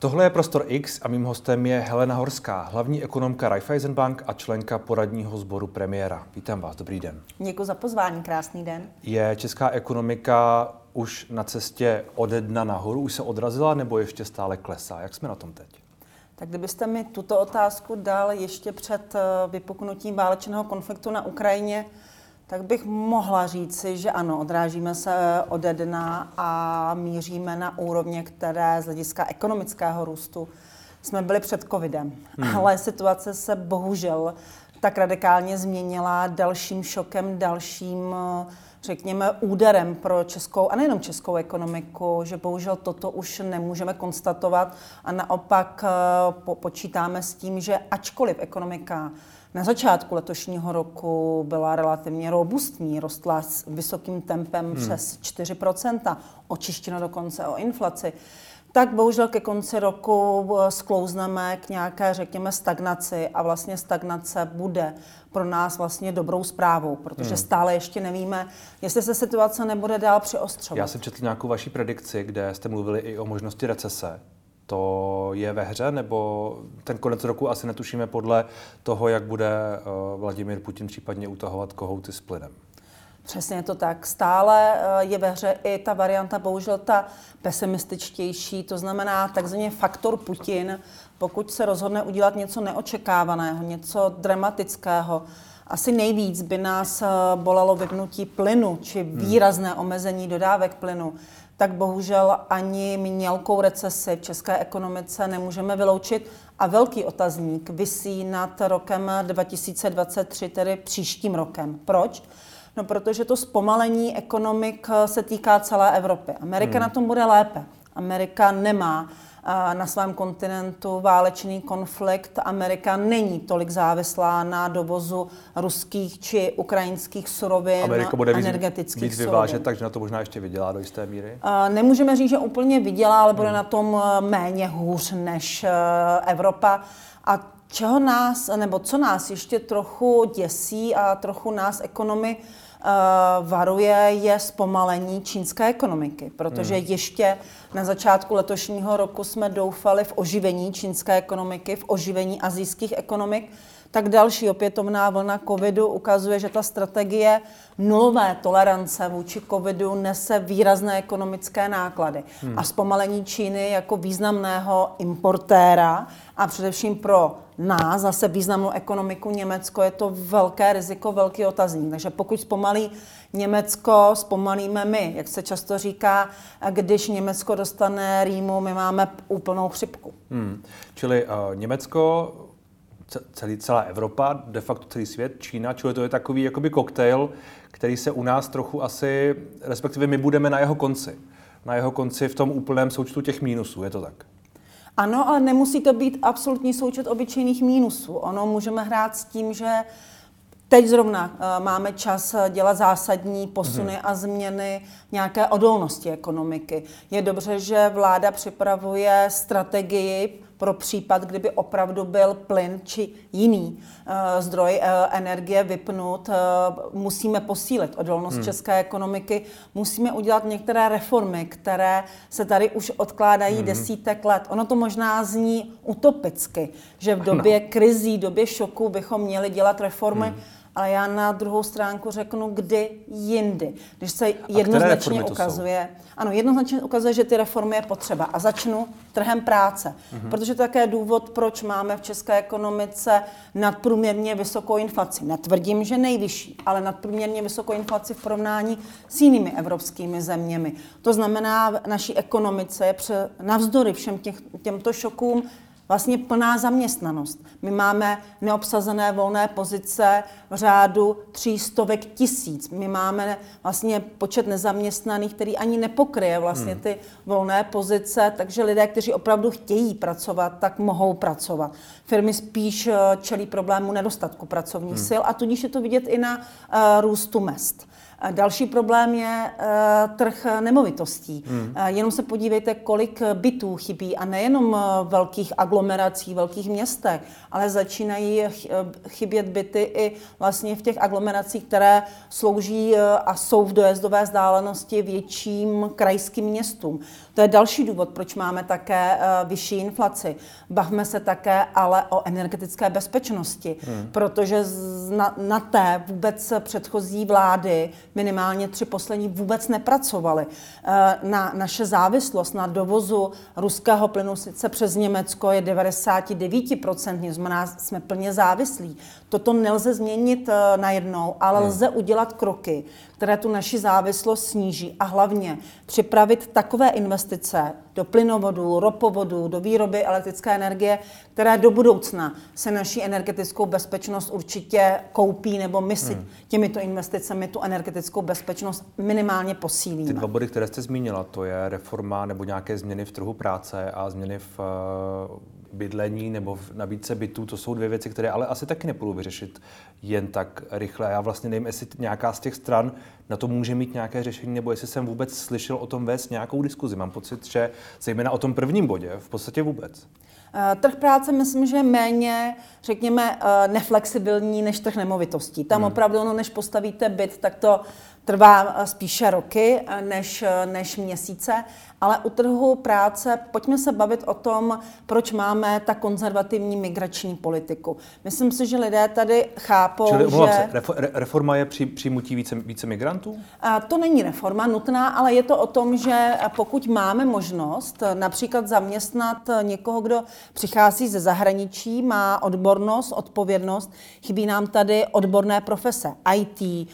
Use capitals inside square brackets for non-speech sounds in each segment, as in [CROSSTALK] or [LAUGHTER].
Tohle je Prostor X a mým hostem je Helena Horská, hlavní ekonomka Raiffeisenbank a členka poradního sboru premiéra. Vítám vás, dobrý den. Děkuji za pozvání, krásný den. Je česká ekonomika už na cestě ode dna nahoru, už se odrazila nebo ještě stále klesá? Jak jsme na tom teď? Tak kdybyste mi tuto otázku dal ještě před eh, vypuknutím válečného konfliktu na Ukrajině, tak bych mohla říci, že ano, odrážíme se ode dna a míříme na úrovně, které z hlediska ekonomického růstu jsme byli před covidem. Hmm. Ale situace se bohužel tak radikálně změnila dalším šokem, dalším, řekněme, úderem pro českou, a nejenom českou ekonomiku, že bohužel toto už nemůžeme konstatovat a naopak eh, počítáme s tím, že ačkoliv ekonomika na začátku letošního roku byla relativně robustní, rostla s vysokým tempem hmm. přes 4%, očištěno dokonce o inflaci, tak bohužel ke konci roku eh, sklouzneme k nějaké, řekněme, stagnaci a vlastně stagnace bude pro nás vlastně dobrou zprávou, protože hmm. stále ještě nevíme, jestli se situace nebude dál přiostřovat. Já jsem četl nějakou vaší predikci, kde jste mluvili i o možnosti recese to je ve hře, nebo ten konec roku asi netušíme podle toho, jak bude eh, Vladimír Putin případně utahovat kohouty s plynem? Přesně to tak. Stále eh, je ve hře i ta varianta, bohužel ta pesimističtější, to znamená takzvaný faktor Putin, pokud se rozhodne udělat něco neočekávaného, něco dramatického, asi nejvíc by nás eh, bolelo vypnutí plynu či hmm. výrazné omezení dodávek plynu tak bohužel ani mělkou recesi v české ekonomice nemůžeme vyloučit. A velký otazník visí nad rokem 2023, tedy příštím rokem. Proč? No, protože to zpomalení ekonomik se týká celé Evropy. Amerika hmm. na tom bude lépe. Amerika nemá na svém kontinentu válečný konflikt. Amerika není tolik závislá na dovozu ruských či ukrajinských surovin, Amerika bude energetických víc, víc vyvážet, takže na to možná ještě vydělá do jisté míry? Nemůžeme říct, že úplně vydělá, ale bude hmm. na tom e, méně hůř než e, Evropa. A čeho nás, nebo co nás ještě trochu děsí a trochu nás ekonomy uh, varuje, je zpomalení čínské ekonomiky, protože hmm. ještě na začátku letošního roku jsme doufali v oživení čínské ekonomiky, v oživení azijských ekonomik, tak další opětovná vlna covidu ukazuje, že ta strategie nulové tolerance vůči covidu nese výrazné ekonomické náklady. Hmm. A zpomalení Číny jako významného importéra a především pro nás, zase významnou ekonomiku Německo, je to velké riziko, velký otazník. Takže pokud zpomalí Německo, zpomalíme my, jak se často říká, když Německo dostane rýmu, my máme úplnou chřipku. Hmm. Čili uh, Německo celý, celá Evropa, de facto celý svět, Čína, čili to je takový jakoby koktejl, který se u nás trochu asi, respektive my budeme na jeho konci. Na jeho konci v tom úplném součtu těch mínusů, je to tak? Ano, ale nemusí to být absolutní součet obyčejných mínusů. Ono můžeme hrát s tím, že Teď zrovna uh, máme čas dělat zásadní posuny hmm. a změny nějaké odolnosti ekonomiky. Je dobře, že vláda připravuje strategii pro případ, kdyby opravdu byl plyn či jiný uh, zdroj uh, energie vypnut. Uh, musíme posílit odolnost hmm. české ekonomiky, musíme udělat některé reformy, které se tady už odkládají hmm. desítek let. Ono to možná zní utopicky, že v době no. krizí, době šoku bychom měli dělat reformy. Hmm ale já na druhou stránku řeknu, kdy jindy. Když se jednoznačně ukazuje, ano, jednoznačně ukazuje, že ty reformy je potřeba. A začnu trhem práce. Mm-hmm. Protože to je také důvod, proč máme v české ekonomice nadprůměrně vysokou inflaci. Netvrdím, že nejvyšší, ale nadprůměrně vysokou inflaci v porovnání s jinými evropskými zeměmi. To znamená, v naší ekonomice je navzdory všem těch, těmto šokům vlastně plná zaměstnanost. My máme neobsazené volné pozice v řádu třístovek tisíc. My máme vlastně počet nezaměstnaných, který ani nepokryje vlastně hmm. ty volné pozice, takže lidé, kteří opravdu chtějí pracovat, tak mohou pracovat. Firmy spíš eh, čelí problému nedostatku pracovních hmm. sil a tudíž je to vidět i na uh, růstu mest. Další problém je trh nemovitostí. Hmm. Jenom se podívejte, kolik bytů chybí a nejenom v velkých aglomerací, velkých městech, ale začínají chybět byty i vlastně v těch aglomeracích, které slouží a jsou v dojezdové vzdálenosti větším krajským městům. To je další důvod, proč máme také vyšší inflaci. Bavme se také ale o energetické bezpečnosti, hmm. protože na, na té vůbec předchozí vlády, minimálně tři poslední, vůbec nepracovaly. Eh, na naše závislost na dovozu ruského plynu sice přes Německo je 99%, znamená, jsme plně závislí. Toto nelze změnit eh, najednou, ale hmm. lze udělat kroky, které tu naši závislost sníží a hlavně připravit takové investice do plynovodů, ropovodů, do výroby elektrické energie, které do budoucna se naší energetickou bezpečnost určitě koupí, nebo my si hmm. těmito investicemi tu energetickou bezpečnost minimálně posílíme. Ty dva body, které jste zmínila, to je reforma nebo nějaké změny v trhu práce a změny v eh, bydlení nebo v nabídce bytů, to jsou dvě věci, které ale asi taky nepůjdu vyřešit jen tak rychle. Já vlastně nevím, jestli nějaká z těch stran na to může mít nějaké řešení, nebo jestli jsem vůbec slyšel o tom vést nějakou diskuzi. Mám pocit, že zejména o tom prvním bodě v podstatě vůbec. Eh, trh práce myslím, že je méně, řekněme, eh, neflexibilní než trh nemovitostí. Tam hmm. opravdu, no, než postavíte byt, tak to trvá eh, spíše roky než, než měsíce. Ale u trhu práce pojďme se bavit o tom, proč máme ta konzervativní migrační politiku. Myslím si, že lidé tady chápou, Čili, že... Se, reforma je při, přijmutí více, více migrantů? A to není reforma nutná, ale je to o tom, že pokud máme možnost například zaměstnat někoho, kdo přichází ze zahraničí, má odbornost, odpovědnost, chybí nám tady odborné profese, IT, eh,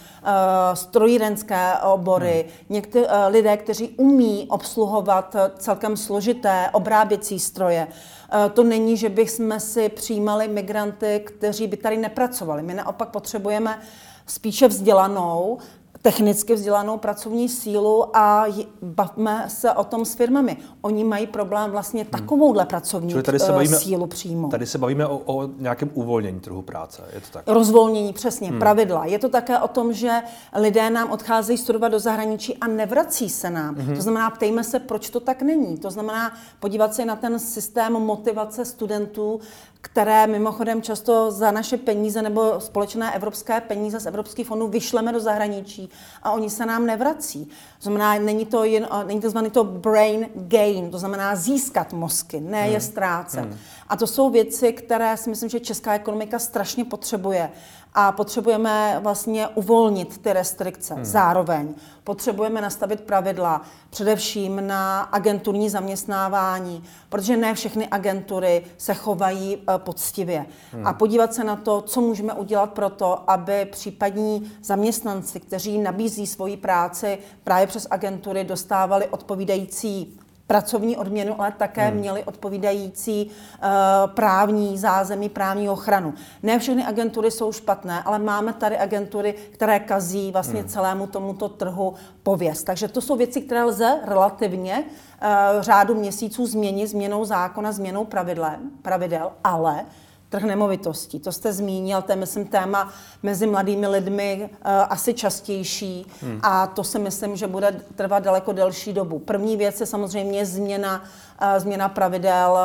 strojírenské obory, hmm. některé uh, lidé, kteří umí obsluhovat obsluhovat celkem složité obráběcí stroje. E, to není, že bychom si přijímali migranty, kteří by tady nepracovali. My naopak potřebujeme spíše vzdělanou, technicky vzdělanou pracovní sílu a bavme se o tom s firmami. Oni mají problém vlastně hmm. takovouhle pracovní tady se bavíme, sílu přímo. Tady se bavíme o, o nějakém uvolnění trhu práce, je to tak? Rozvolnění, přesně, hmm. pravidla. Je to také o tom, že lidé nám odcházejí studovat do zahraničí a nevrací se nám. Hmm. To znamená, ptejme se, proč to tak není. To znamená podívat se na ten systém motivace studentů, které mimochodem často za naše peníze nebo společné evropské peníze z evropských fondů vyšleme do zahraničí a oni se nám nevrací. To znamená, není to, jen, není to znamená to brain gain, to znamená získat mozky, ne hmm. je ztrácet. Hmm. A to jsou věci, které si myslím, že česká ekonomika strašně potřebuje a potřebujeme vlastně uvolnit ty restrikce. Hmm. Zároveň potřebujeme nastavit pravidla především na agenturní zaměstnávání, protože ne všechny agentury se chovají eh, poctivě. Hmm. A podívat se na to, co můžeme udělat pro to, aby případní zaměstnanci, kteří nabízí svoji práci právě přes agentury, dostávali odpovídající pracovní odměnu, ale také hmm. měli odpovídající uh, právní zázemí, právní ochranu. Ne všechny agentury jsou špatné, ale máme tady agentury, které kazí vlastně hmm. celému tomuto trhu pověst. Takže to jsou věci, které lze relativně uh, řádu měsíců změnit změnou zákona, změnou pravidel, pravidel ale trh nemovitostí. To jste zmínil, to je, myslím, téma mezi mladými lidmi uh, asi častější hmm. a to si myslím, že bude trvat daleko delší dobu. První věc je samozřejmě změna, uh, změna pravidel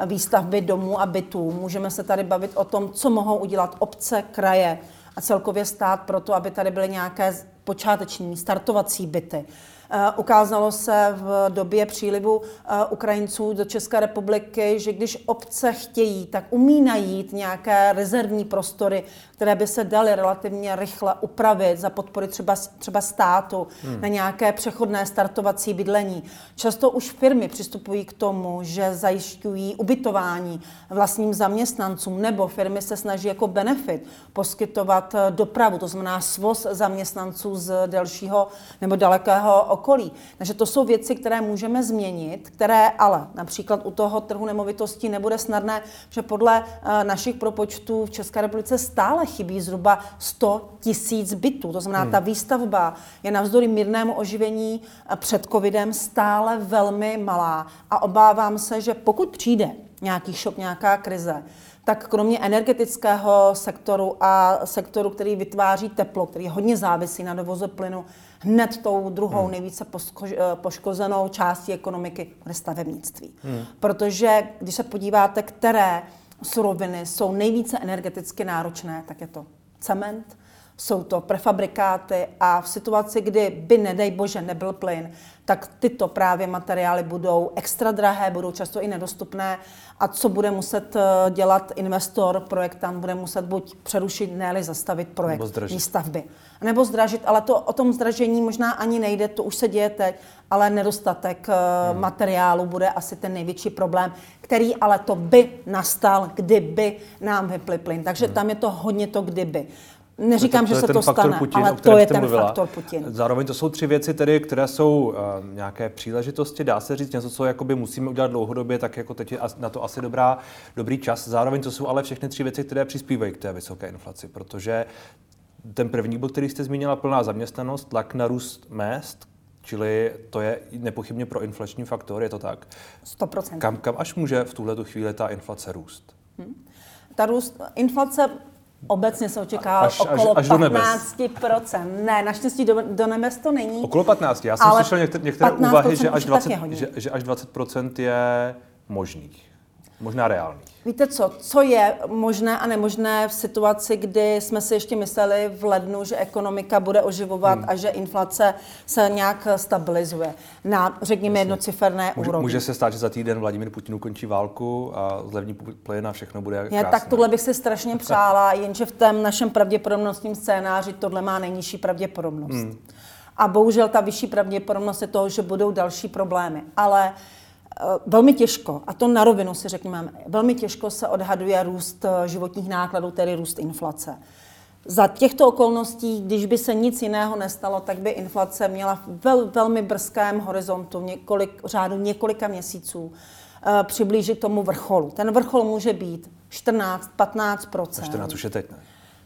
uh, výstavby domů a bytů. Můžeme se tady bavit o tom, co mohou udělat obce, kraje a celkově stát pro to, aby tady byly nějaké počáteční startovací byty. Eh, ukázalo se v době přílivu eh, Ukrajinců do České republiky, že když obce chtějí, tak umí najít nějaké rezervní prostory, které by se daly relativně rychle upravit za podpory třeba, třeba státu hmm. na nějaké přechodné startovací bydlení. Často už firmy přistupují k tomu, že zajišťují ubytování vlastním zaměstnancům, nebo firmy se snaží jako benefit poskytovat eh, dopravu, to znamená svoz zaměstnanců z delšího nebo dalekého okolí. Takže to jsou věci, které můžeme změnit, které ale například u toho trhu nemovitostí nebude snadné, že podle uh, našich propočtů v České republice stále chybí zhruba 100 tisíc bytů. To znamená, hmm. ta výstavba je navzdory mírnému oživení eh, před covidem stále velmi malá a obávám se, že pokud přijde nějaký šok, nějaká krize, tak kromě energetického sektoru a sektoru, který vytváří teplo, který hodně závisí na dovozu plynu, hned tou druhou hmm. nejvíce eh, poškozenou částí ekonomiky bude stavebnictví. Hmm. Protože když se podíváte, které suroviny jsou nejvíce energeticky náročné, tak je to cement, jsou to prefabrikáty a v situaci, kdy by, nedej bože, nebyl plyn, tak tyto právě materiály budou extra drahé, budou často i nedostupné a co bude muset eh, dělat investor, projektant, bude muset buď přerušit, ne zastavit projekt nebo stavby. Nebo zdražit, ale to o tom zdražení možná ani nejde, to už se děje teď, ale nedostatek eh, hmm. materiálu bude asi ten největší problém, který ale to by nastal, kdyby nám vyply plyn. Takže hmm. tam je to hodně to kdyby. Neříkám, to, to že se to stane, Putin, ale to je ten mluvila. faktor Putin. Zároveň to jsou tři věci, tedy, které jsou uh, nějaké příležitosti, dá se říct něco, co jakoby musíme udělat dlouhodobě, tak jako teď je na to asi dobrá, dobrý čas. Zároveň to jsou ale všechny tři věci, které přispívají k té vysoké inflaci, protože ten první bod, který jste zmínila, plná zaměstnanost, tlak na růst mest, Čili to je nepochybně pro inflační faktor, je to tak? 100%. Kam, kam až může v tuhle chvíli ta inflace růst? Hmm. Ta růst, inflace Obecně se očekává až, okolo až, až 15%. Ne, naštěstí do, do nebes to není. Okolo 15. Já jsem slyšel některé, některé úvahy, že až, 20, že, že až 20% je možných možná reálný. Víte co, co je možné a nemožné v situaci, kdy jsme si ještě mysleli v lednu, že ekonomika bude oživovat hmm. a že inflace se nějak stabilizuje na, řekněme, jednociferné může, úrovni. Může se stát, že za týden Vladimír Putin ukončí válku a zlevní plyn a všechno bude krásné. Já, tak tohle bych si strašně [LAUGHS] přála, jenže v tom našem pravděpodobnostním scénáři tohle má nejnižší pravděpodobnost. Hmm. A bohužel ta vyšší pravděpodobnost je toho, že budou další problémy. Ale velmi těžko, a to na rovinu si řekněme, velmi těžko se odhaduje růst eh, životních nákladů, tedy růst inflace. Za těchto okolností, když by se nic jiného nestalo, tak by inflace měla v vel, velmi brzkém horizontu, několik, řádu několika měsíců, eh, přiblížit tomu vrcholu. Ten vrchol může být 14-15% 14 už je teď, ne?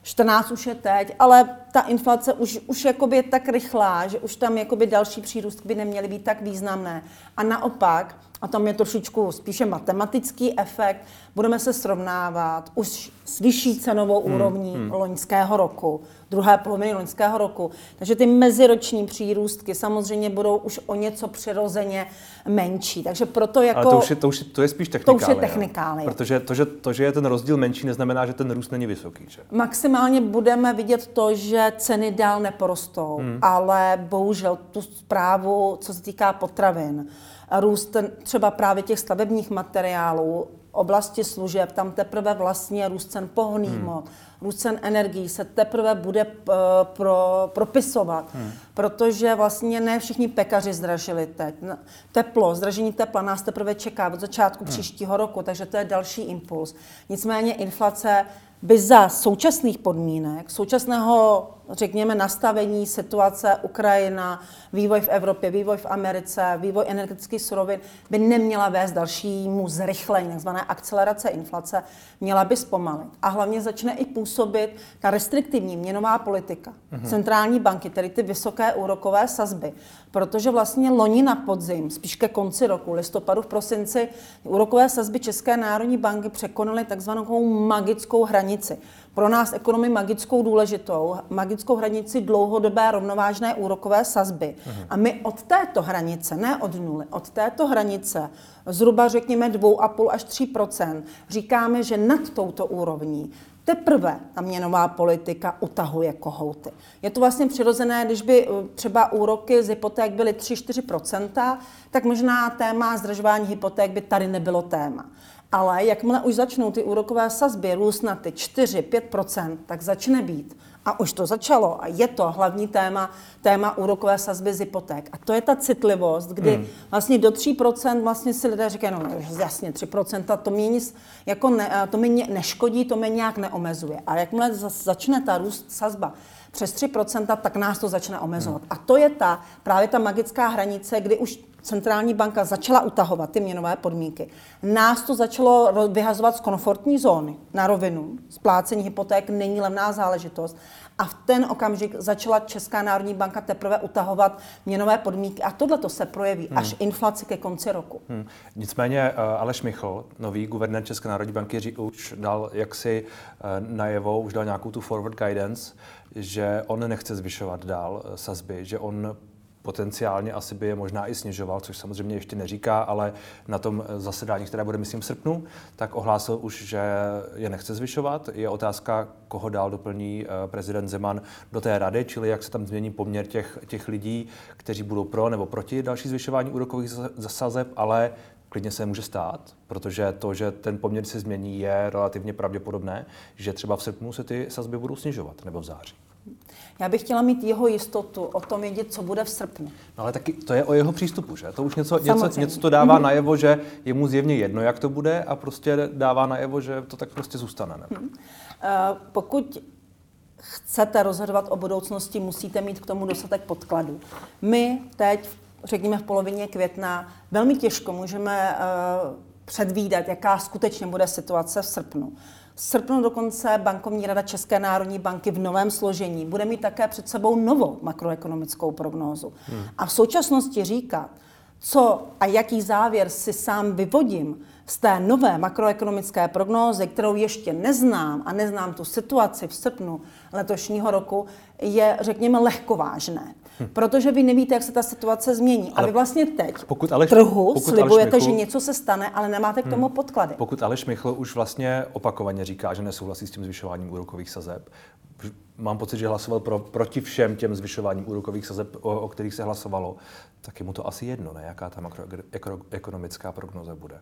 14 už je teď, ale ta inflace už, už jakoby je tak rychlá, že už tam jakoby další přírůstky by neměly být tak významné. A naopak, a tam je trošičku spíše matematický efekt, budeme se srovnávat už s vyšší cenovou hmm, úrovní hmm. loňského roku, druhé poloviny loňského roku. Takže ty meziroční přírůstky samozřejmě budou už o něco přirozeně menší. Takže proto jako... Ale to už je, to už, to je spíš technikálie. To už je technikálie. Protože to že, to, že je ten rozdíl menší, neznamená, že ten růst není vysoký. Že? Maximálně budeme vidět to, že ceny dál neporostou, hmm. ale bohužel tu zprávu, co se týká potravin, růst třeba právě těch stavebních materiálů, oblasti služeb, tam teprve vlastně růst cen pohonných hmm. Růst cen energií se teprve bude uh, pro, propisovat, hmm. protože vlastně ne všichni pekaři zdražili teď. Teplo, zdražení tepla nás teprve čeká od začátku hmm. příštího roku, takže to je další impuls. Nicméně inflace by za současných podmínek, současného, řekněme, nastavení situace Ukrajina, vývoj v Evropě, vývoj v Americe, vývoj energetických surovin, by neměla vést dalšímu zrychlení, takzvané akcelerace inflace, měla by zpomalit. A hlavně začne i působit ta restriktivní měnová politika. Mm-hmm. Centrální banky, tedy ty vysoké úrokové sazby, protože vlastně loni na podzim, spíš ke konci roku, listopadu, v prosinci, úrokové sazby České národní banky překonaly takzvanou magickou hranici. Pro nás ekonomy magickou důležitou, magickou hranici dlouhodobé rovnovážné úrokové sazby. Mhm. A my od této hranice, ne od nuly, od této hranice zhruba řekněme 2,5 až 3% říkáme, že nad touto úrovní teprve ta měnová politika utahuje kohouty. Je to vlastně přirozené, když by eh, třeba úroky z hypoték byly 3-4%, tak možná téma zdražování hypoték by tady nebylo téma. Ale jakmile už začnou ty úrokové sazby růst na ty 4-5%, tak začne být a už to začalo a je to hlavní téma, téma úrokové sazby z hypoték. A to je ta citlivost, kdy hmm. vlastně do 3% vlastně si lidé říkají, no jasně 3%, to mě nic, jako ne, to mě neškodí, to mě nějak neomezuje. A jakmile začne ta růst sazba přes 3%, tak nás to začne omezovat. Hmm. A to je ta právě ta magická hranice, kdy už centrální banka začala utahovat ty měnové podmínky, nás to začalo vyhazovat z komfortní zóny na rovinu. Splácení hypoték není levná záležitost. A v ten okamžik začala Česká národní banka teprve utahovat měnové podmínky. A tohle to se projeví hmm. až inflaci ke konci roku. Hmm. Nicméně eh, Aleš Michl, nový guvernér České národní banky, už dal jaksi eh, najevo, už dal nějakou tu forward guidance, že on nechce zvyšovat dál eh, sazby, že on potenciálně asi by je možná i snižoval, což samozřejmě ještě neříká, ale na tom zasedání, které bude, myslím, v srpnu, tak ohlásil už, že je nechce zvyšovat. Je otázka, koho dál doplní eh, prezident Zeman do té rady, čili jak se tam změní poměr těch, těch lidí, kteří budou pro nebo proti další zvyšování úrokových zasazeb, ale klidně se může stát, protože to, že ten poměr se změní, je relativně pravděpodobné, že třeba v srpnu se ty sazby budou snižovat nebo v září. Já bych chtěla mít jeho jistotu o tom vědět, co bude v srpnu. No ale taky to je o jeho přístupu, že? To už něco, něco, něco to dává mm-hmm. najevo, že je mu zjevně jedno, jak to bude a prostě dává najevo, že to tak prostě zůstane. Ne? Mm-hmm. Uh, pokud chcete rozhodovat o budoucnosti, musíte mít k tomu dostatek podkladů. My teď, řekněme v polovině května, velmi těžko můžeme uh, předvídat, jaká skutečně bude situace v srpnu srpnu dokonce bankovní rada České národní banky v novém složení bude mít také před sebou novou makroekonomickou prognózu. Hmm. A v současnosti říkat, co a jaký závěr si sám vyvodím z té nové makroekonomické prognózy, kterou ještě neznám a neznám tu situaci v srpnu letošního roku, je, řekněme, lehkovážné. Hm. Protože vy nevíte, jak se ta situace změní. Ale a vy vlastně teď pokud Aleš, trhu pokud slibujete, Aleš Michl, že něco se stane, ale nemáte k tomu hm. podklady. Pokud Aleš Michl už vlastně opakovaně říká, že nesouhlasí s tím zvyšováním úrokových sazeb, mám pocit, že hlasoval pro, proti všem těm zvyšováním úrokových sazeb, o, o kterých se hlasovalo, tak je mu to asi jedno, ne? jaká ta makroekonomická prognoza bude.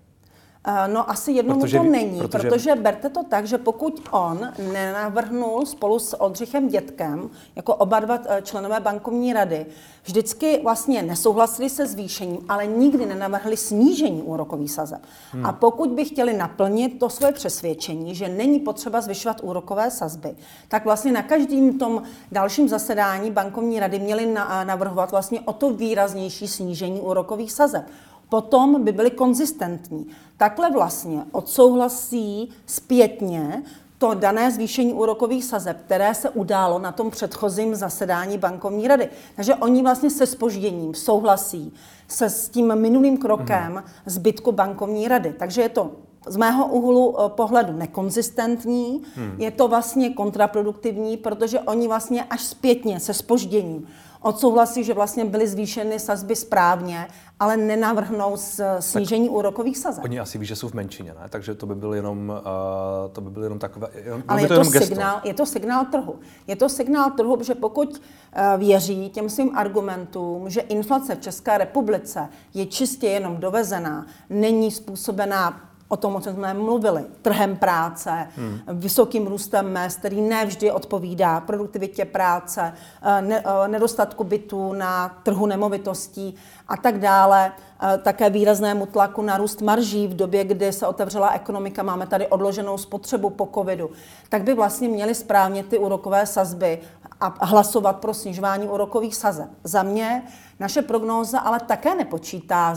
Eh, no asi jednomu protože, to není, protože... protože berte to tak, že pokud on nenavrhnul spolu s Oldřichem Dětkem, jako oba dva eh, členové bankovní rady, vždycky vlastně nesouhlasili se zvýšením, ale nikdy nenavrhli snížení úrokových sazeb. Hmm. A pokud by chtěli naplnit to své přesvědčení, že není potřeba zvyšovat úrokové sazby, tak vlastně na každém tom dalším zasedání bankovní rady měli navrhovat vlastně o to výraznější snížení úrokových sazeb potom by byly konzistentní. Takhle vlastně odsouhlasí zpětně to dané zvýšení úrokových sazeb, které se událo na tom předchozím zasedání bankovní rady. Takže oni vlastně se spožděním souhlasí se s tím minulým krokem mhm. zbytku bankovní rady. Takže je to z mého úhlu eh, pohledu nekonzistentní, hmm. je to vlastně kontraproduktivní, protože oni vlastně až zpětně se spožděním odsouhlasí, že vlastně byly zvýšeny sazby správně, ale nenavrhnou snížení tak úrokových sazeb. Oni asi ví, že jsou v menšině, ne? takže to by byl jenom, uh, to by byl jenom takové, jenom, ale je to, to signál, je to signál trhu. Je to signál trhu, že pokud uh, věří těm svým argumentům, že inflace v České republice je čistě jenom dovezená, není způsobená o tom, o čem jsme mluvili, trhem práce, hmm. vysokým růstem mest, který nevždy odpovídá produktivitě práce, eh, ne, eh, nedostatku bytů na trhu nemovitostí a tak dále, eh, také výraznému tlaku na růst marží v době, kdy se otevřela ekonomika, máme tady odloženou spotřebu po covidu, tak by vlastně měly správně ty úrokové sazby a hlasovat pro snižování úrokových sazeb. Za mě naše prognóza ale také nepočítá,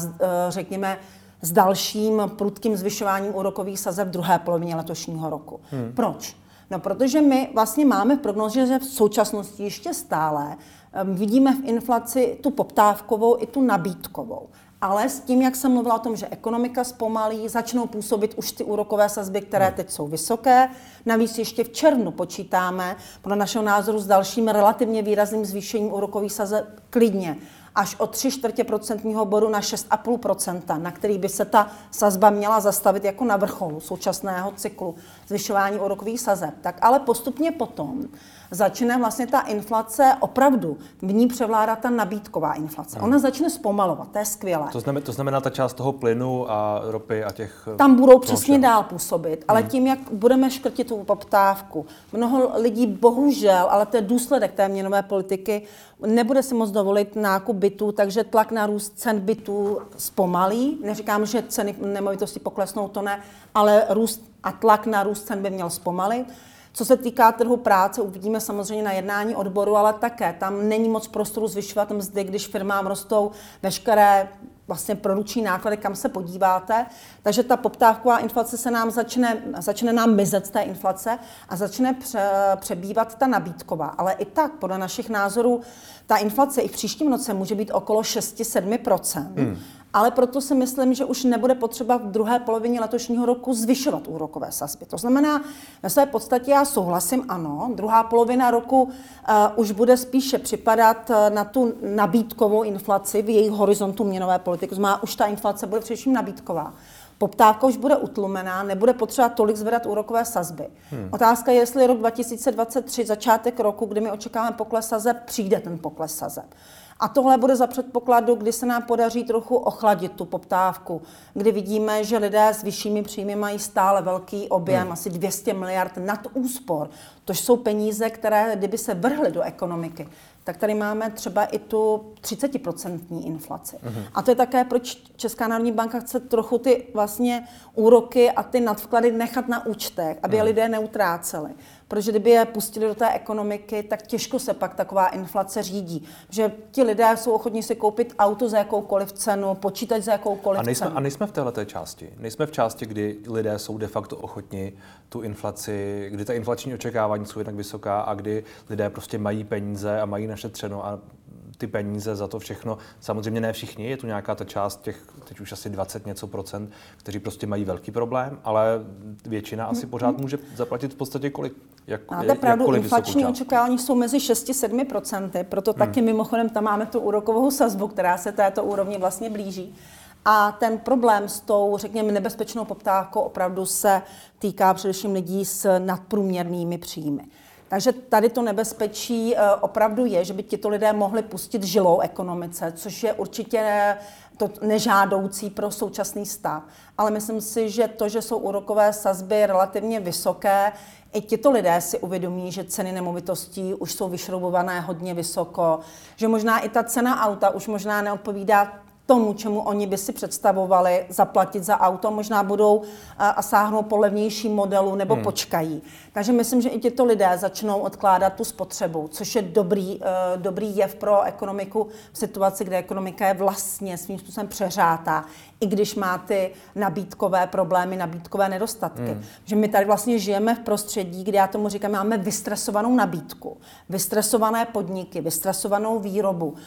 řekněme, s dalším prudkým zvyšováním úrokových sazeb v druhé polovině letošního roku. Hmm. Proč? No, protože my vlastně máme v prognóze, že v současnosti ještě stále um, vidíme v inflaci tu poptávkovou i tu nabídkovou. Ale s tím, jak jsem mluvila o tom, že ekonomika zpomalí, začnou působit už ty úrokové sazby, které hmm. teď jsou vysoké. Navíc ještě v červnu počítáme, podle našeho názoru, s dalším relativně výrazným zvýšením úrokových sazeb klidně až o 3 čtvrtě procentního bodu na 6,5% na který by se ta sazba měla zastavit jako na vrcholu současného cyklu zvyšování úrokových sazeb. Tak ale postupně potom začne vlastně ta inflace opravdu, v ní převládá ta nabídková inflace. Ona začne zpomalovat, to je skvělé. To znamená, to znamená ta část toho plynu a ropy a těch... Tam budou přesně dál působit, ale hmm. tím, jak budeme škrtit tu poptávku, mnoho lidí bohužel, ale to je důsledek té měnové politiky, nebude si moc dovolit nákup bytů, takže tlak na růst cen bytů zpomalí. Neříkám, že ceny nemovitosti poklesnou, to ne, ale růst a tlak na růst cen by měl zpomalit. Co se týká trhu práce, uvidíme samozřejmě na jednání odboru, ale také tam není moc prostoru zvyšovat mzdy, když firmám rostou veškeré vlastně produkční náklady, kam se podíváte. Takže ta poptávková inflace se nám začne, začne nám mizet z té inflace a začne pře, přebývat ta nabídková. Ale i tak, podle našich názorů, ta inflace i v příštím roce může být okolo 6-7%. Hmm. Ale proto si myslím, že už nebude potřeba v druhé polovině letošního roku zvyšovat úrokové sazby. To znamená, ve své podstatě já souhlasím, ano, druhá polovina roku uh, už bude spíše připadat uh, na tu nabídkovou inflaci v jejich horizontu měnové politiky. To znamená, už ta inflace bude především nabídková. Poptávka už bude utlumená, nebude potřeba tolik zvedat úrokové sazby. Hmm. Otázka je, jestli rok 2023, začátek roku, kdy my očekáváme pokles sazeb, přijde ten pokles sazeb. A tohle bude za předpokladu, kdy se nám podaří trochu ochladit tu poptávku, kdy vidíme, že lidé s vyššími příjmy mají stále velký objem, hmm. asi 200 miliard nad úspor. To jsou peníze, které, kdyby se vrhly do ekonomiky, tak tady máme třeba i tu 30% inflaci. Mm-hmm. A to je také, proč Česká národní banka chce trochu ty vlastně úroky a ty nadvklady nechat na účtech, aby mm. lidé neutráceli. Protože kdyby je pustili do té ekonomiky, tak těžko se pak taková inflace řídí. Že ti lidé jsou ochotní si koupit auto za jakoukoliv cenu, počítač za jakoukoliv a nejsme, cenu. A nejsme v této části. Nejsme v části, kdy lidé jsou de facto ochotni tu inflaci, kdy ta inflační očekávání jsou jednak vysoká a kdy lidé prostě mají peníze a mají našetřeno a ty peníze za to všechno. Samozřejmě ne všichni, je tu nějaká ta část těch, teď už asi 20 něco procent, kteří prostě mají velký problém, ale většina asi mm-hmm. pořád může zaplatit v podstatě kolik. Jak, Máte pravdu, inflační očekávání jsou mezi 6-7 procenty, proto hmm. taky mimochodem tam máme tu úrokovou sazbu, která se této úrovni vlastně blíží. A ten problém s tou, řekněme, nebezpečnou poptávkou opravdu se týká především lidí s nadprůměrnými příjmy. Takže tady to nebezpečí eh, opravdu je, že by tito lidé mohli pustit žilou ekonomice, což je určitě to nežádoucí pro současný stav. Ale myslím si, že to, že jsou úrokové sazby relativně vysoké, i tito lidé si uvědomí, že ceny nemovitostí už jsou vyšroubované hodně vysoko, že možná i ta cena auta už možná neodpovídá tomu, čemu oni by si představovali zaplatit za auto, možná budou a sáhnou po levnějším modelu nebo hmm. počkají. Takže myslím, že i těto lidé začnou odkládat tu spotřebu, což je dobrý, uh, dobrý jev pro ekonomiku v situaci, kde ekonomika je vlastně svým způsobem přeřátá, i když má ty nabídkové problémy, nabídkové nedostatky. Hmm. Že my tady vlastně žijeme v prostředí, kde já tomu říkám, máme vystresovanou nabídku, vystresované podniky, vystresovanou výrobu. Uh,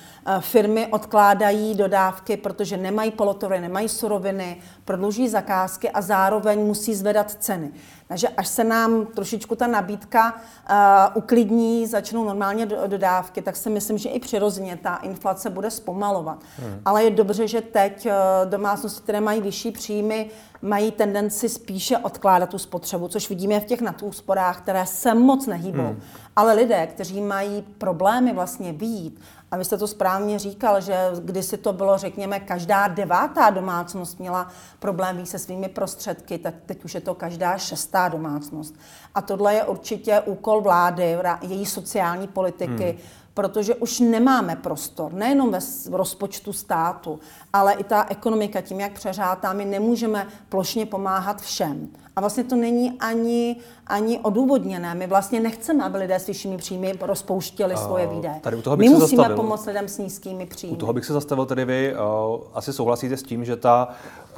firmy odkládají dodávky, protože nemají polotovary, nemají suroviny, prodluží zakázky a zároveň musí zvedat ceny. Takže až se nám trošičku ta nabídka uh, uklidní, začnou normálně dodávky, tak si myslím, že i přirozeně ta inflace bude zpomalovat. Hmm. Ale je dobře, že teď uh, domácnosti, které mají vyšší příjmy, mají tendenci spíše odkládat tu spotřebu, což vidíme v těch nadúsporách, které se moc nehýbou. Hmm. Ale lidé, kteří mají problémy vlastně výjít a vy jste to správně říkal, že kdysi to bylo, řekněme, každá devátá domácnost měla problém se svými prostředky, tak teď už je to každá šestá domácnost. A tohle je určitě úkol vlády, její sociální politiky, hmm protože už nemáme prostor, nejenom ve rozpočtu státu, ale i ta ekonomika tím, jak přeřátá, my nemůžeme plošně pomáhat všem. A vlastně to není ani, ani odůvodněné. My vlastně nechceme, aby lidé s vyššími příjmy rozpouštěli svoje výdaje. Tady u toho bych My musíme zastavil. pomoct lidem s nízkými příjmy. U toho bych se zastavil tedy vy. Uh, asi souhlasíte s tím, že ta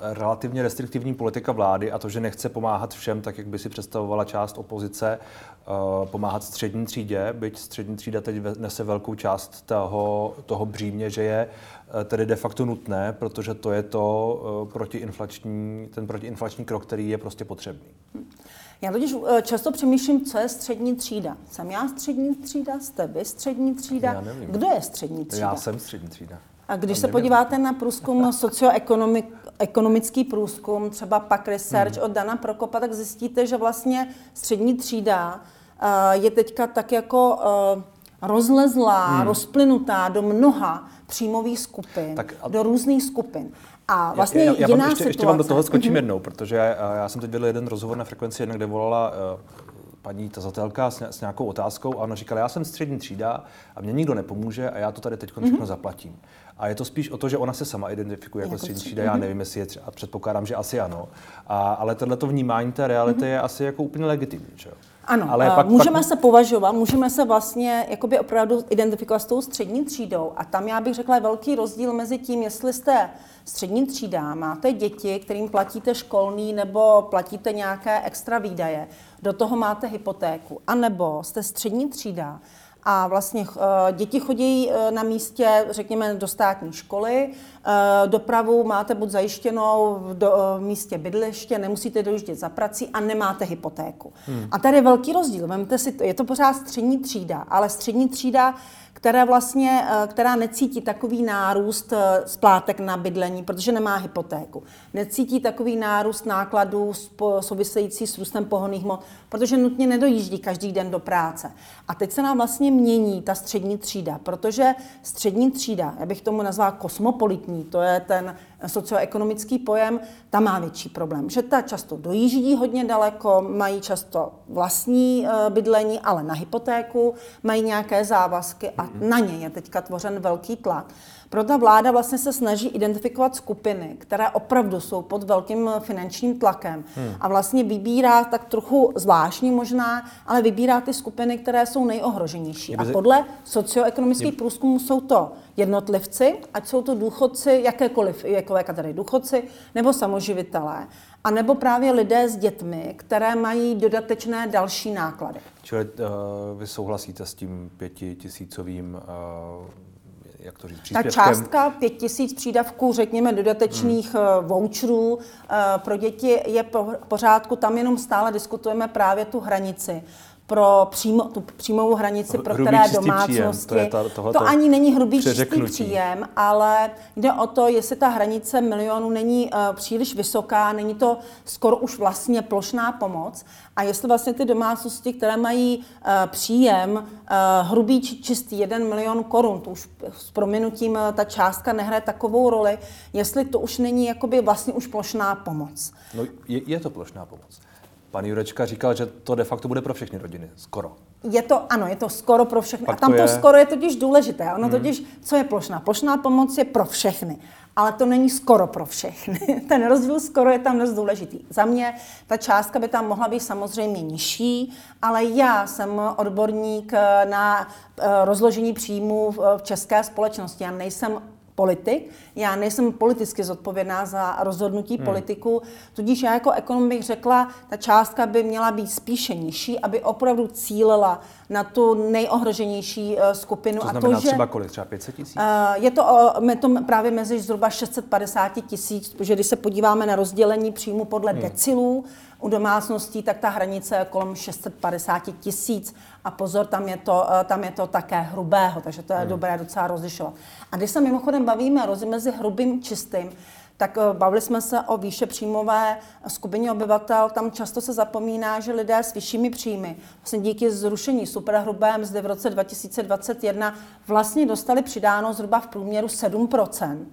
relativně restriktivní politika vlády a to, že nechce pomáhat všem, tak jak by si představovala část opozice, uh, pomáhat střední třídě, byť střední třída teď nese velkou část toho, toho břímě, že je uh, tedy de facto nutné, protože to je to uh, protiinflační, ten protiinflační krok, který je prostě potřebný. Já totiž často přemýšlím, co je střední třída. Jsem já střední třída, jste vy střední třída? Kdo je střední třída? Já jsem střední třída. A když se podíváte na průzkum socioekonomický průzkum, třeba pak research hmm. od Dana Prokopa, tak zjistíte, že vlastně střední třída uh, je teďka tak jako uh, rozlezlá, hmm. rozplynutá do mnoha příjmových skupin, tak a... do různých skupin. A vlastně já, já, já jiná ještě, situace. ještě vám do toho skočím mm-hmm. jednou, protože já, já jsem teď vedl jeden rozhovor na frekvenci jedna, kde volala uh, paní tazatelka s, s nějakou otázkou a ona říkala, já jsem střední třída a mě nikdo nepomůže a já to tady teď všechno mm-hmm. zaplatím. A je to spíš o to, že ona se sama identifikuje jako, jako střední třída, já nevím, jestli je třeba, předpokládám, že asi ano. A, ale tohleto vnímání té reality mm-hmm. je asi jako úplně legitimní. Že? Ano, ale pak, můžeme pak... se považovat, můžeme se vlastně jakoby opravdu identifikovat s tou střední třídou. A tam já bych řekla je velký rozdíl mezi tím, jestli jste střední třída, máte děti, kterým platíte školný nebo platíte nějaké extra výdaje, do toho máte hypotéku, anebo jste střední třída a vlastně uh, děti chodí uh, na místě, řekněme, do státní školy, uh, dopravu máte buď zajištěnou v místě bydliště, nemusíte dojíždět za prací a nemáte hypotéku. Hmm. A tady je velký rozdíl. Vemte si, je to pořád střední třída, ale střední třída která vlastně, eh, která necítí takový nárůst eh, splátek na bydlení, protože nemá hypotéku. Necítí takový nárůst nákladů související s růstem pohonných hmot, protože nutně nedojíždí každý den do práce. A teď se nám vlastně mění ta střední třída, protože střední třída, já bych tomu nazvala kosmopolitní, to je ten socioekonomický pojem, ta má větší problém. Že ta často dojíždí hodně daleko, mají často vlastní eh, bydlení, ale na hypotéku, mají nějaké závazky a na ně je teďka tvořen velký tlak. Proto vláda vlastně se snaží identifikovat skupiny, které opravdu jsou pod velkým finančním tlakem hmm. a vlastně vybírá tak trochu zvláštní možná, ale vybírá ty skupiny, které jsou nejohroženější. A podle socioekonomických průzkumů jsou to jednotlivci, ať jsou to důchodci, jakékoliv věkové kategorie důchodci, nebo samoživitelé, a nebo právě lidé s dětmi, které mají dodatečné další náklady. Čili uh, vy souhlasíte s tím pětitisícovým uh, jak to říct, příspěvkem? Ta částka 5 tisíc přídavků, řekněme, dodatečných hmm. voucherů pro děti je pořádku. Tam jenom stále diskutujeme právě tu hranici pro přímo, tu přímou hranici, pro hrubý které domácnosti. Příjem, to, je ta, to ani není hrubý čistý příjem, ale jde o to, jestli ta hranice milionu není uh, příliš vysoká, není to skoro už vlastně plošná pomoc a jestli vlastně ty domácnosti, které mají uh, příjem uh, hrubý či čistý 1 milion korun, to už s prominutím uh, ta částka nehraje takovou roli, jestli to už není jakoby vlastně už plošná pomoc. No je, je to plošná pomoc. Pan Jurečka říkal, že to de facto bude pro všechny rodiny, skoro. Je to, ano, je to skoro pro všechny. Pak a tam to, je... to skoro je totiž důležité. Ono hmm. totiž, co je plošná? Plošná pomoc je pro všechny, ale to není skoro pro všechny. [LAUGHS] Ten rozdíl skoro je tam dost důležitý. Za mě ta částka by tam mohla být samozřejmě nižší, ale já jsem odborník na eh, rozložení příjmů v české společnosti. Já nejsem politik. Já nejsem politicky zodpovědná za rozhodnutí hmm. politiku, tudíž já jako ekonom bych řekla, ta částka by měla být spíše nižší, aby opravdu cílila na tu nejohroženější uh, skupinu. To znamená a to, že, třeba kolik? Třeba 500 tisíc? Uh, je to, uh, to právě mezi zhruba 650 tisíc, protože když se podíváme na rozdělení příjmu podle hmm. decilů, u domácností, tak ta hranice je kolem 650 tisíc. A pozor, tam je, to, tam je to také hrubého, takže to je hmm. dobré docela rozlišovat. A když se mimochodem bavíme mezi hrubým čistým, tak eh, bavili jsme se o výše příjmové skupině obyvatel. Tam často se zapomíná, že lidé s vyššími příjmy vlastně díky zrušení superhrubé mzdy v roce 2021 vlastně dostali přidáno zhruba v průměru 7 Eh,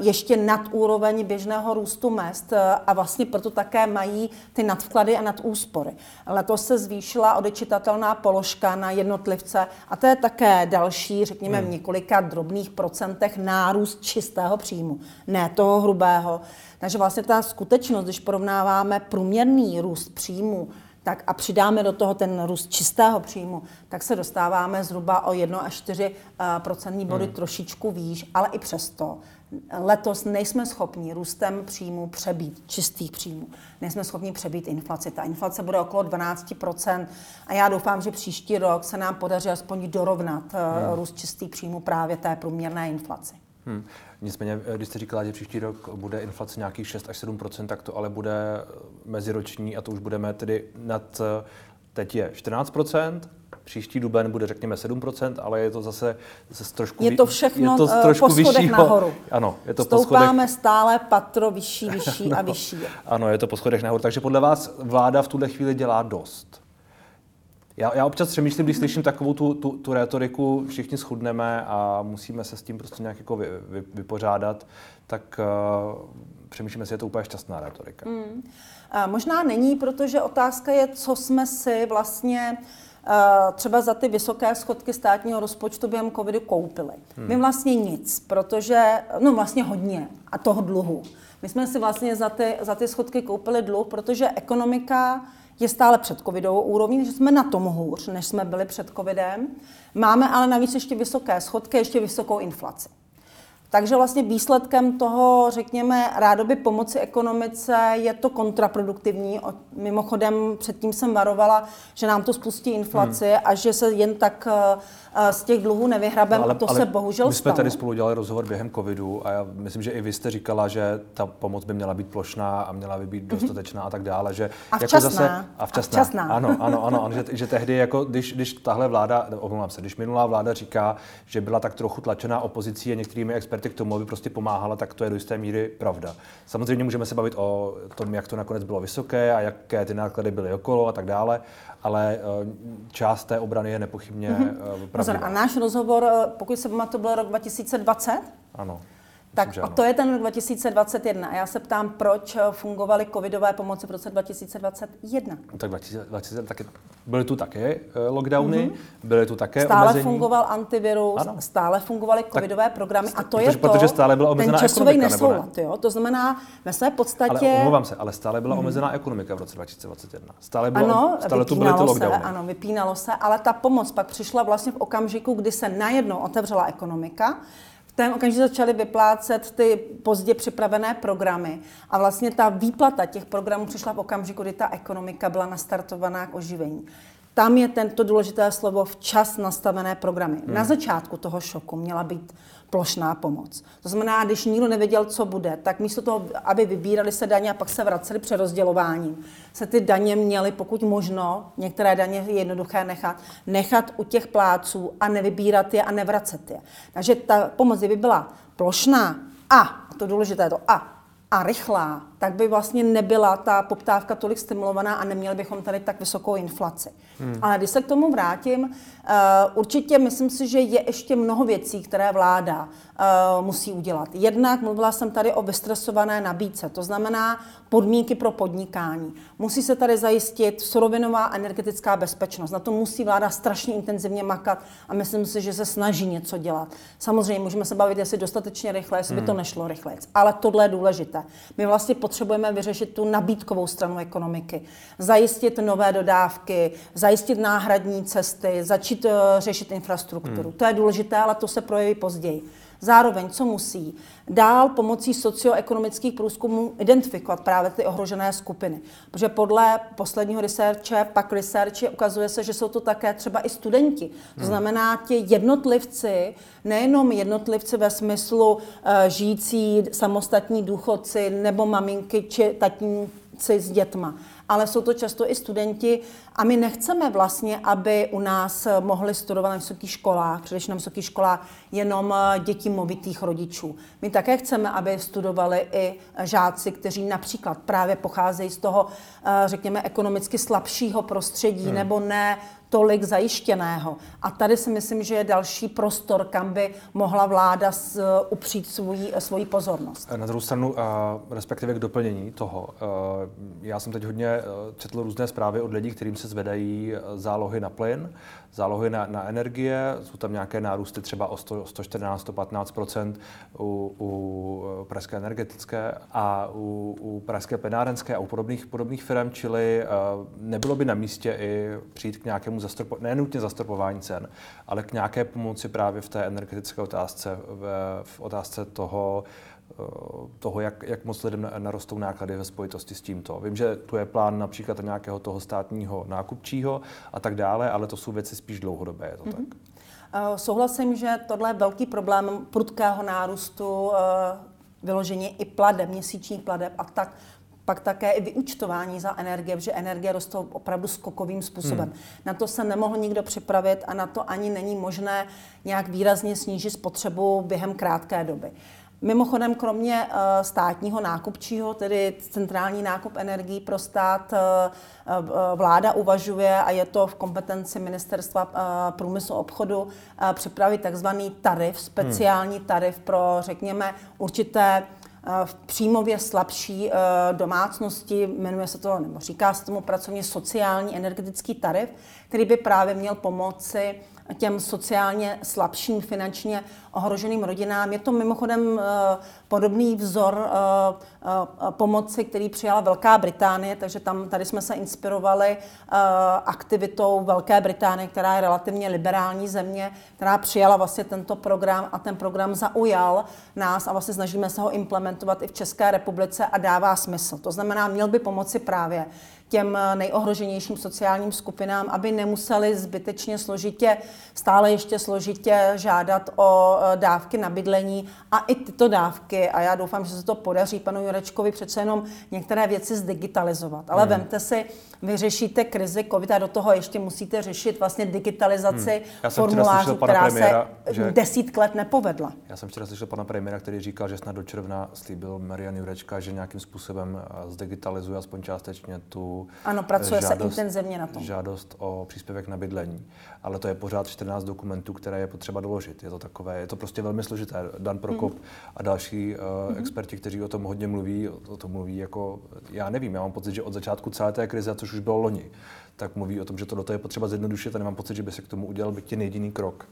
ještě nad úroveň běžného růstu mest eh, a vlastně proto také mají ty nadvklady a nadúspory. Letos se zvýšila odečitatelná položka na jednotlivce a to je také další, řekněme, v hmm. několika drobných procentech nárůst čistého příjmu, ne toho hrubého. Takže vlastně ta skutečnost, když porovnáváme průměrný růst příjmu tak a přidáme do toho ten růst čistého příjmu, tak se dostáváme zhruba o 1 až 4 eh, procentní body hmm. trošičku výš, ale i přesto letos nejsme schopni růstem příjmu přebít, čistých příjmů. Nejsme schopni přebít inflaci. Ta inflace bude okolo 12% a já doufám, že příští rok se nám podaří aspoň dorovnat eh, hmm. růst čistých příjmů právě té průměrné inflaci. Hmm. Nicméně, eh, když jste říkala, že příští rok bude inflace nějakých 6 až 7% tak to ale bude eh, meziroční a to už budeme tedy nad, teď je 14% Příští duben bude řekněme 7%, ale je to zase, zase trošku Je to všechno je to eh, trošku po schodech vyššího, nahoru. Ano, je to Stoupáme po schodech, stále patro vyšší, vyšší ano, a [LAUGHS] vyšší. Ano, je to po schodech nahoru. Takže podle vás vláda v tuhle chvíli dělá dost. Já, já občas přemýšlím, když slyším takovou tu, tu, tu retoriku, všichni schudneme a musíme se s tím prostě nějak jako vy, vy, vypořádat, tak uh, přemýšlím, jestli je to úplně šťastná retorika. Mm. Možná není, protože otázka je, co jsme si vlastně Eh, třeba za ty vysoké schodky státního rozpočtu během covidu koupili. Hmm. My vlastně nic, protože, no vlastně hodně a toho dluhu. My jsme si vlastně za ty, za ty schodky koupili dluh, protože ekonomika je stále před covidovou úrovní, takže jsme na tom hůř, než jsme byli před covidem. Máme ale navíc ještě vysoké schodky, ještě vysokou inflaci. Takže vlastně výsledkem toho, řekněme, rádoby pomoci ekonomice je to kontraproduktivní. Mimochodem předtím jsem varovala, že nám to spustí inflaci hmm. a že se jen tak eh, eh, z těch dluhů nevyhrabem no, ale, a to ale se bohužel My jsme stalo. tady spolu dělali rozhovor během covidu a já myslím, že i vy jste říkala, že ta pomoc by měla být plošná a měla by být mhm. dostatečná a tak dále. Že a včasná. Jako zase, a včasná. A včasná. Ano, ano, ano, ano že, že tehdy, jako když, když tahle vláda, omlouvám se, když minulá vláda říká, že byla tak trochu tlačená opozicí a některými experty experty k tomu, aby prostě pomáhala, tak to je do jisté míry pravda. Samozřejmě můžeme se bavit o tom, jak to nakonec bylo vysoké a jaké ty náklady byly okolo a tak dále, ale eh, část té obrany je nepochybně mm-hmm. pravdivá. A náš rozhovor, eh, pokud se pamatuju, byl rok 2020? Ano. Tak a to je ten rok 2021. A já se ptám, proč fungovaly covidové pomoci v roce 2021? Tak 2020 taky, byly tu také eh, lockdowny, mm-hmm. byly tu také Stále omezení. fungoval antivirus, ano. stále fungovaly covidové tak, programy a to protože, je to, protože stále byla omezená ten časový nesoulad. Jo? To znamená, ve své podstatě... Ale omlouvám se, ale stále byla mm. omezená ekonomika v roce 2021. Stále, bylo, ano, stále tu byly ty lockdowny. Se, ano, vypínalo se, ale ta pomoc pak přišla vlastně v okamžiku, kdy se najednou otevřela ekonomika ten okamžik začaly vyplácet ty pozdě připravené programy a vlastně ta výplata těch programů přišla v okamžiku, kdy ta ekonomika byla nastartovaná k oživení. Tam je tento důležité slovo včas nastavené programy. Hmm. Na začátku toho šoku měla být plošná pomoc. To znamená, když nikdo nevěděl, co bude, tak místo toho, aby vybírali se daně a pak se vraceli přerozdělováním, se ty daně měly, pokud možno, některé daně je jednoduché nechat, nechat u těch pláců a nevybírat je a nevracet je. Takže ta pomoc, kdyby byla plošná a, a to důležité je to a, a rychlá, tak by vlastně nebyla ta poptávka tolik stimulovaná a neměli bychom tady tak vysokou inflaci. Hmm. Ale když se k tomu vrátím, uh, určitě myslím si, že je ještě mnoho věcí, které vláda musí udělat. Jednak mluvila jsem tady o vystresované nabídce, to znamená podmínky pro podnikání. Musí se tady zajistit surovinová energetická bezpečnost. Na to musí vláda strašně intenzivně makat a myslím si, že se snaží něco dělat. Samozřejmě můžeme se bavit, jestli dostatečně rychle, jestli by to hmm. nešlo rychle, ale tohle je důležité. My vlastně potřebujeme vyřešit tu nabídkovou stranu ekonomiky, zajistit nové dodávky, zajistit náhradní cesty, začít uh, řešit infrastrukturu. Hmm. To je důležité, ale to se projeví později. Zároveň, co musí? Dál pomocí socioekonomických průzkumů identifikovat právě ty ohrožené skupiny. Protože podle posledního researche, pak researche, ukazuje se, že jsou to také třeba i studenti. To hmm. znamená, ti jednotlivci, nejenom jednotlivci ve smyslu uh, žijící samostatní důchodci nebo maminky či tatínci s dětma, ale jsou to často i studenti a my nechceme vlastně, aby u nás mohli studovat na vysokých školách, především na vysokých školách, jenom eh, děti movitých rodičů. My také chceme, aby studovali i žáci, kteří například právě pocházejí z toho, eh, řekněme, ekonomicky slabšího prostředí hmm. nebo ne tolik zajištěného. A tady si myslím, že je další prostor, kam by mohla vláda z, upřít svůj, svoji pozornost. Na druhou stranu, respektive k doplnění toho, já jsem teď hodně četl různé zprávy od lidí, kterým se zvedají zálohy na plyn, zálohy na, na energie, jsou tam nějaké nárůsty třeba o 100, 114, 115 u, u pražské energetické a u, u pražské plenárenské a u podobných, podobných firm, čili nebylo by na místě i přijít k nějakému zastropo, ne nutně zastropování cen, ale k nějaké pomoci právě v té energetické otázce, v, v otázce toho, eh, toho, jak, jak moc lidem narostou náklady ve spojitosti s tímto. Vím, že tu je plán například nějakého toho státního nákupčího a tak dále, ale to jsou věci spíš dlouhodobé, je to mm-hmm. tak? Uh, souhlasím, že tohle je velký problém prudkého nárůstu uh, vyloženě i pladeb, měsíčních pladeb a tak pak také i vyučtování za energie, protože energie rostou opravdu skokovým způsobem. Hmm. Na to se nemohl nikdo připravit a na to ani není možné nějak výrazně snížit spotřebu během krátké doby. Mimochodem, kromě uh, státního nákupčího, tedy centrální nákup energií pro stát, uh, uh, vláda uvažuje, a je to v kompetenci ministerstva průmyslu obchodu, připravit takzvaný tarif, speciální hmm. tarif pro, řekněme, určité v příjmově slabší eh, domácnosti, jmenuje se to, nebo říká se tomu pracovně sociální energetický tarif, který by právě měl pomoci těm sociálně slabším, finančně ohroženým rodinám. Je to mimochodem eh, podobný vzor eh, eh, pomoci, který přijala Velká Británie, takže tam tady jsme se inspirovali aktivitou Velké Británie, která je relativně liberální země, která přijala vlastně tento program a ten program zaujal nás a vlastně snažíme se ho implementovat i v České republice a dává smysl. To znamená, měl by pomoci právě těm nejohroženějším sociálním skupinám, aby nemuseli zbytečně složitě, stále ještě složitě žádat o e, dávky na bydlení a i tyto dávky, a já doufám, že se to podaří panu Jurečkovi přece jenom některé věci zdigitalizovat. Ale hmm. vemte si, vy řešíte krizi COVID a do toho ještě musíte řešit vlastně digitalizaci hmm. formulářů, která premiéra, se že... desítk let nepovedla. Já jsem včera slyšel pana premiéra, který říkal, že snad do června slíbil Marian Jurečka, že nějakým způsobem e, zdigitalizuje aspoň částečně tu ano, pracuje žádost, se intenzivně na tom. Žádost o příspěvek na bydlení. Ale to je pořád 14 dokumentů, které je potřeba doložit. Je to takové, je to prostě velmi složité. Dan Prokop hmm. a další uh, experti, kteří o tom hodně mluví, o tom mluví jako, já nevím, já mám pocit, že od začátku celé té krize, což už bylo loni, tak mluví o tom, že to do toho je potřeba zjednodušit a nemám pocit, že by se k tomu udělal byť ten jediný krok.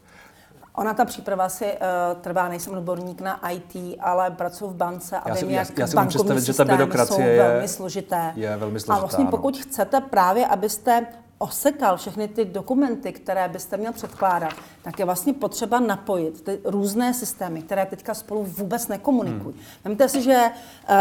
Ona ta příprava si uh, trvá, nejsem odborník na IT, ale pracuji v bance a vím, jak já si bankovní že ta byrokracie jsou je, velmi složité. Je velmi složitá. A vlastně pokud ano. chcete právě, abyste osekal všechny ty dokumenty, které byste měl předkládat, tak je vlastně potřeba napojit ty různé systémy, které teďka spolu vůbec nekomunikují. Hmm. Vemte si, že uh,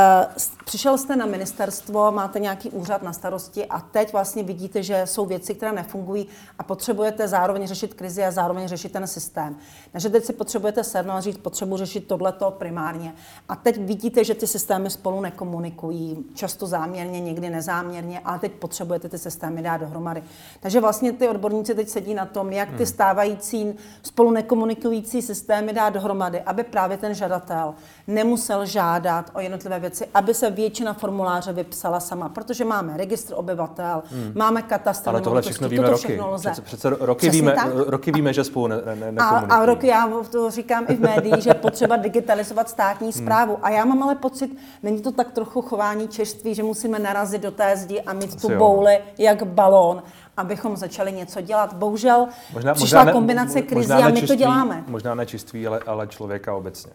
přišel jste na ministerstvo, máte nějaký úřad na starosti a teď vlastně vidíte, že jsou věci, které nefungují a potřebujete zároveň řešit krizi a zároveň řešit ten systém. Takže teď si potřebujete sednout a říct, potřebuji řešit tohleto primárně. A teď vidíte, že ty systémy spolu nekomunikují, často záměrně, někdy nezáměrně, ale teď potřebujete ty systémy dát dohromady. Takže vlastně ty odborníci teď sedí na tom, jak ty hmm. stávající spolu nekomunikující systémy dát dohromady, aby právě ten žadatel nemusel žádat o jednotlivé věci, aby se většina formuláře vypsala sama, protože máme registr obyvatel, hmm. máme katastr. Ale tohle všechno víme roky. Všechno lze. Přece, přece roky, víme, roky víme, že spolu ne, ne, a, a roky, já to říkám i v médiích, že potřeba digitalizovat státní zprávu. Hmm. A já mám ale pocit, není to tak trochu chování čerství, že musíme narazit do té zdi a mít Asi tu bouli jak balón abychom začali něco dělat. Bohužel možná, přišla možná ne, kombinace krizi a my to děláme. Možná ne čiství, ale, ale člověka obecně.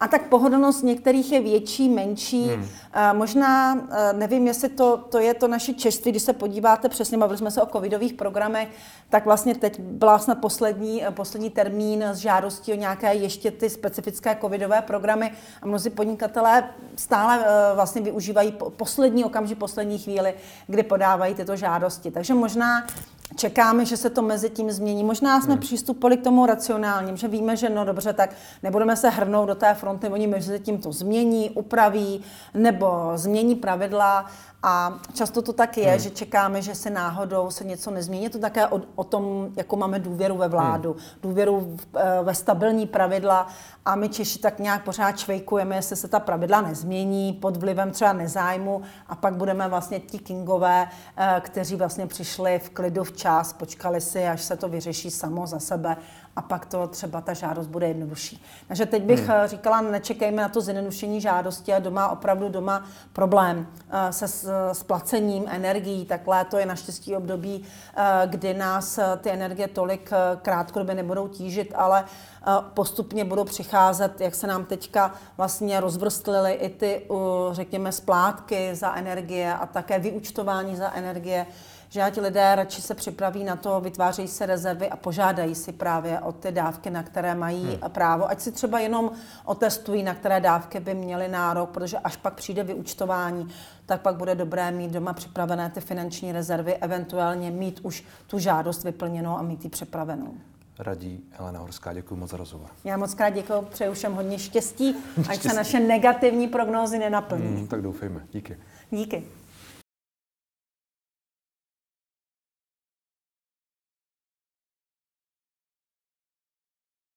A tak pohodlnost některých je větší, menší. Hmm. Možná, nevím, jestli to, to je to naše čeství, když se podíváte přesně, bavili jsme se o covidových programech, tak vlastně teď byla snad poslední, poslední termín s žádostí o nějaké ještě ty specifické covidové programy a mnozí podnikatelé stále e, vlastně využívají poslední okamžik, poslední chvíli, kdy podávají tyto žádosti. Takže možná čekáme, že se to mezi tím změní. Možná jsme hmm. přistupovali k tomu racionálním, že víme, že no dobře, tak nebudeme se hrnout do té fronty, oni mezi tím to změní, upraví nebo změní pravidla a často to tak je, hmm. že čekáme, že se náhodou se něco nezmění. Je to také o, o tom, jako máme důvěru ve vládu, hmm. důvěru v, eh, ve stabilní pravidla a my Češi tak nějak pořád čvejkujeme, jestli se ta pravidla nezmění pod vlivem třeba nezájmu a pak budeme vlastně ti kingové, eh, kteří vlastně přišli v klidu včas, počkali si, až se to vyřeší samo za sebe a pak to třeba ta žádost bude jednodušší. Takže teď bych hmm. Eh, říkala, nečekejme na to zjednodušení žádosti a doma opravdu doma problém eh, se splacením energií, tak léto je naštěstí období, eh, kdy nás ty energie tolik krátkodobě nebudou tížit, ale postupně budou přicházet, jak se nám teďka vlastně rozvrstlily i ty, řekněme, splátky za energie a také vyučtování za energie že ti lidé radši se připraví na to, vytvářejí se rezervy a požádají si právě o ty dávky, na které mají hmm. právo. Ať si třeba jenom otestují, na které dávky by měli nárok, protože až pak přijde vyučtování, tak pak bude dobré mít doma připravené ty finanční rezervy, eventuálně mít už tu žádost vyplněnou a mít ji připravenou radí Helena Horská. Děkuji moc za rozhovor. Já moc krát děkuji, přeju všem hodně štěstí, [LAUGHS] ať štěstí. se naše negativní prognózy nenaplní. Mm, tak doufejme. Díky. Díky.